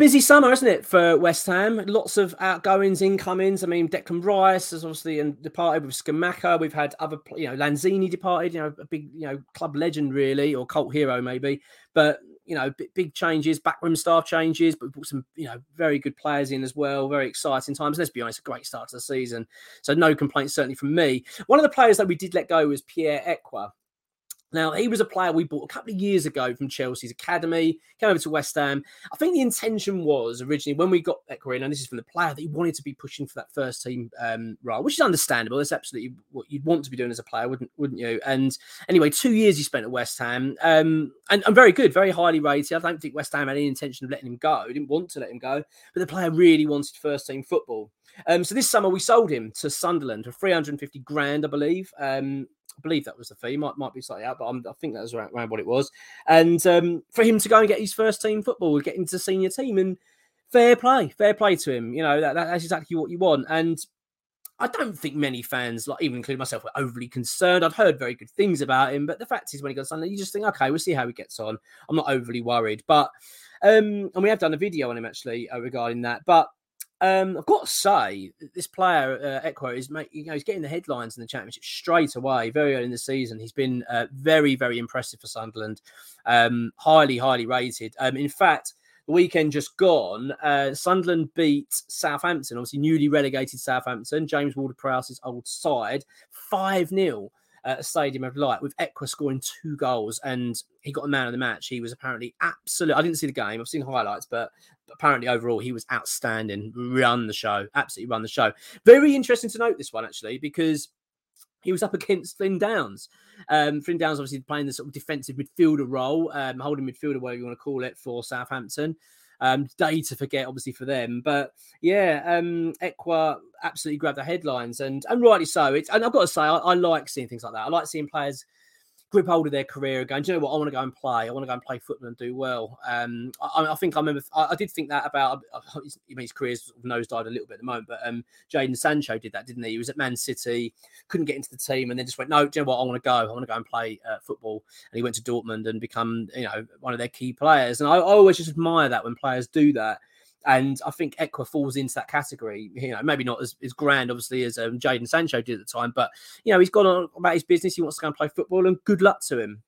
Busy summer, isn't it, for West Ham? Lots of outgoings, incomings. I mean, Declan Rice has obviously departed with Scamacca. We've had other, you know, Lanzini departed. You know, a big, you know, club legend really, or cult hero maybe. But you know, big changes, backroom staff changes, but we brought some, you know, very good players in as well. Very exciting times. Let's be honest, a great start to the season. So no complaints certainly from me. One of the players that we did let go was Pierre Ekwah. Now, he was a player we bought a couple of years ago from Chelsea's academy, came over to West Ham. I think the intention was originally when we got in, and this is from the player, that he wanted to be pushing for that first team um, role, which is understandable. That's absolutely what you'd want to be doing as a player, wouldn't wouldn't you? And anyway, two years he spent at West Ham, um, and, and very good, very highly rated. I don't think West Ham had any intention of letting him go. He didn't want to let him go, but the player really wanted first team football. Um, so this summer we sold him to Sunderland for 350 grand, I believe. Um, believe that was the fee. Might might be slightly out, but I'm, i think that was around, around, what it was. And um, for him to go and get his first team football, get into senior team, and fair play, fair play to him. You know that, that's exactly what you want. And I don't think many fans, like even including myself, were overly concerned. I'd heard very good things about him, but the fact is, when he got Sunday, you just think, okay, we'll see how he gets on. I'm not overly worried, but um, and we have done a video on him actually uh, regarding that, but um, I've got to say, this player, uh, Ekwah, is you know he's getting the headlines in the championship straight away. Very early in the season, he's been uh, very, very impressive for Sunderland. Um, highly, highly rated. Um, in fact, the weekend just gone, uh, Sunderland beat Southampton, obviously newly relegated Southampton, James Ward-Prowse's old side, five 0 a Stadium of Light with Ekwah scoring two goals and he got a man of the match. He was apparently absolute. I didn't see the game. I've seen highlights, but apparently overall he was outstanding. Run the show, absolutely run the show. Very interesting to note this one actually because he was up against Flynn Downes. Um, Flynn Downes obviously playing the sort of defensive midfielder role, um, holding midfielder, whatever you want to call it, for Southampton. Um, day to forget, obviously, for them. But yeah, um, Ekwah absolutely grabbed the headlines, and and rightly so. It's and I've got to say, I, I like seeing things like that. I like seeing players grip hold of their career again. Do you know what? I want to go and play. I want to go and play football and do well. Um, I, I, think I remember. I, I, did think that about. I mean, his career's sort of nosedived a little bit at the moment, but um, Jadon Sancho did that, didn't he? He was at Man City, couldn't get into the team, and then just went, "No, do you know what? I want to go. I want to go and play uh, football." And he went to Dortmund and become, you know, one of their key players. And I, I always just admire that when players do that. And I think Ekwah falls into that category. You know, maybe not as, as grand, obviously, as um, Jadon Sancho did at the time, but you know, he's gone on about his business. He wants to go and play football, and good luck to him.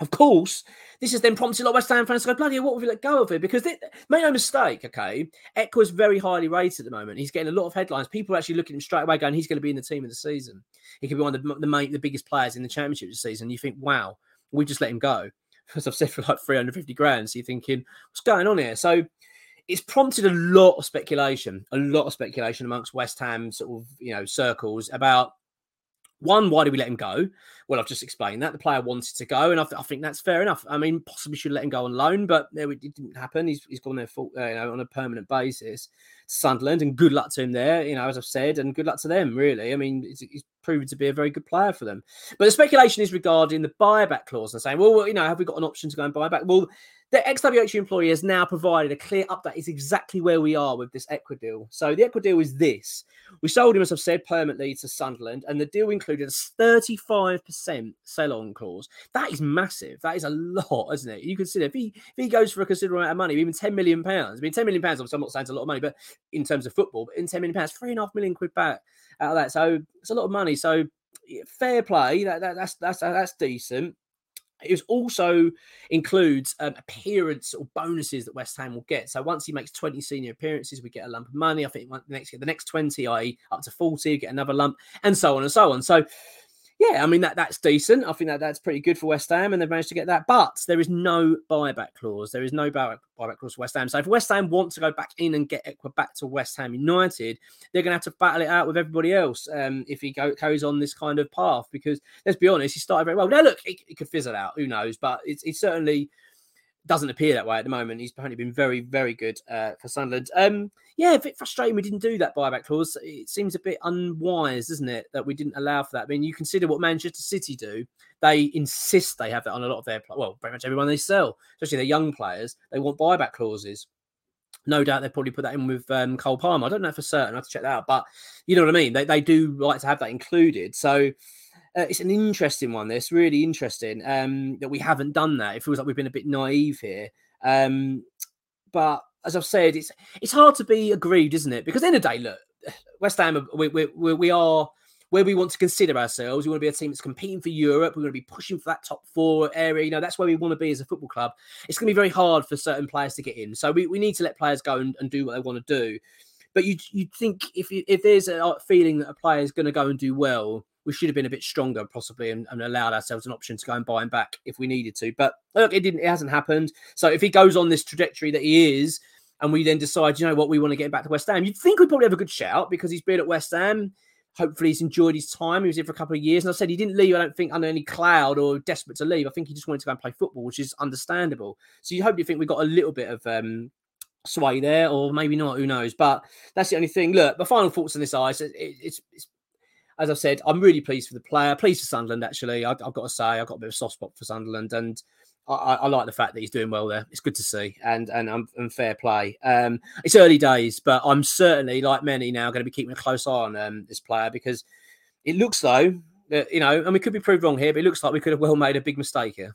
Of course, this has then prompted a lot of West Ham fans to go, bloody what have we let go of it? Because they, make no mistake, okay, Ekwah's very highly rated at the moment. He's getting a lot of headlines. People are actually looking at him straight away going, he's going to be in the team of the season. He could be one of the, the, main, the biggest players in the championship this season. You think, wow, we just let him go. As I've said, for like 350 grand. So you're thinking, what's going on here? So it's prompted a lot of speculation, a lot of speculation amongst West Ham sort of you know circles about One, why did we let him go? Well, I've just explained that the player wanted to go, and I, th- I think that's fair enough. I mean, possibly should let him go on loan, but it didn't happen. He's, he's gone there uh, you know, on a permanent basis. Sunderland, and good luck to him there. You know, as I've said, and good luck to them. Really, I mean, he's, he's proven to be a very good player for them. But the speculation is regarding the buyback clause and saying, well, you know, have we got an option to go and buy back? Well, the XWH employee has now provided a clear update. Is exactly where we are with this Ekwah deal. So the Ekwah deal is this: we sold him, as I've said, permanently to Sunderland, and the deal included a thirty-five percent sell-on clause. That is massive. That is a lot, isn't it? You consider if he if he goes for a considerable amount of money, even ten million pounds. I mean, ten million pounds. Obviously, I'm not saying it's a lot of money, but in terms of football, but in ten million pounds, three and a half million quid back out of that. So it's a lot of money. So fair play. That, that that's that's that's decent. It also includes um, appearance or bonuses that West Ham will get. So once he makes 20 senior appearances, we get a lump of money. I think the next the next 20, i.e., up to 40, get another lump, and so on and so on. So yeah, I mean that that's decent. I think that that's pretty good for West Ham, and they've managed to get that. But there is no buyback clause. There is no buyback, clause for West Ham. So if West Ham want to go back in and get Ekwah back to West Ham United, they're going to have to battle it out with everybody else um, if he go, carries on this kind of path. Because let's be honest, he started very well. Now look, it, it could fizzle out. Who knows? But it's, it's certainly doesn't appear that way at the moment. He's apparently been very, very good uh, for Sunderland. Um, yeah, a bit frustrating we didn't do that buyback clause. It seems a bit unwise, doesn't it, that we didn't allow for that? I mean, you consider what Manchester City do. They insist they have that on a lot of their, well, pretty much everyone they sell, especially their young players. They want buyback clauses. No doubt they probably put that in with um, Cole Palmer. I don't know for certain. I have to check that out. But you know what I mean? They, they do like to have that included. So uh, it's an interesting one. This really interesting um, that we haven't done that. It feels like we've been a bit naive here. Um, but as I've said, it's it's hard to be agreed, isn't it? Because in the day, look, West Ham, we, we, we are where we want to consider ourselves. We want to be a team that's competing for Europe. We're going to be pushing for that top four area. You know, that's where we want to be as a football club. It's going to be very hard for certain players to get in. So we, we need to let players go and, and do what they want to do. But you you think if if there's a feeling that a player is going to go and do well, we should have been a bit stronger possibly and, and, allowed ourselves an option to go and buy him back if we needed to. But look, it didn't. It hasn't happened. So if he goes on this trajectory that he is, and we then decide, you know what, we want to get back to West Ham, you'd think we'd probably have a good shout because he's been at West Ham. Hopefully, he's enjoyed his time. He was here for a couple of years, and I said he didn't leave. I don't think under any cloud or desperate to leave. I think he just wanted to go and play football, which is understandable. So you hope you think we got a little bit of um, sway there, or maybe not. Who knows? But that's the only thing. Look, my final thoughts on this ice. It, it's, it's as I've said, I'm really pleased for the player. Pleased for Sunderland, actually. I, have got to say, I've got a bit of soft spot for Sunderland, and I, I, like the fact that he's doing well there. It's good to see, and and, um, and fair play. Um, it's early days, but I'm certainly, like many now, going to be keeping a close eye on um, this player because it looks though, that, you know, and we could be proved wrong here, but it looks like we could have well made a big mistake here.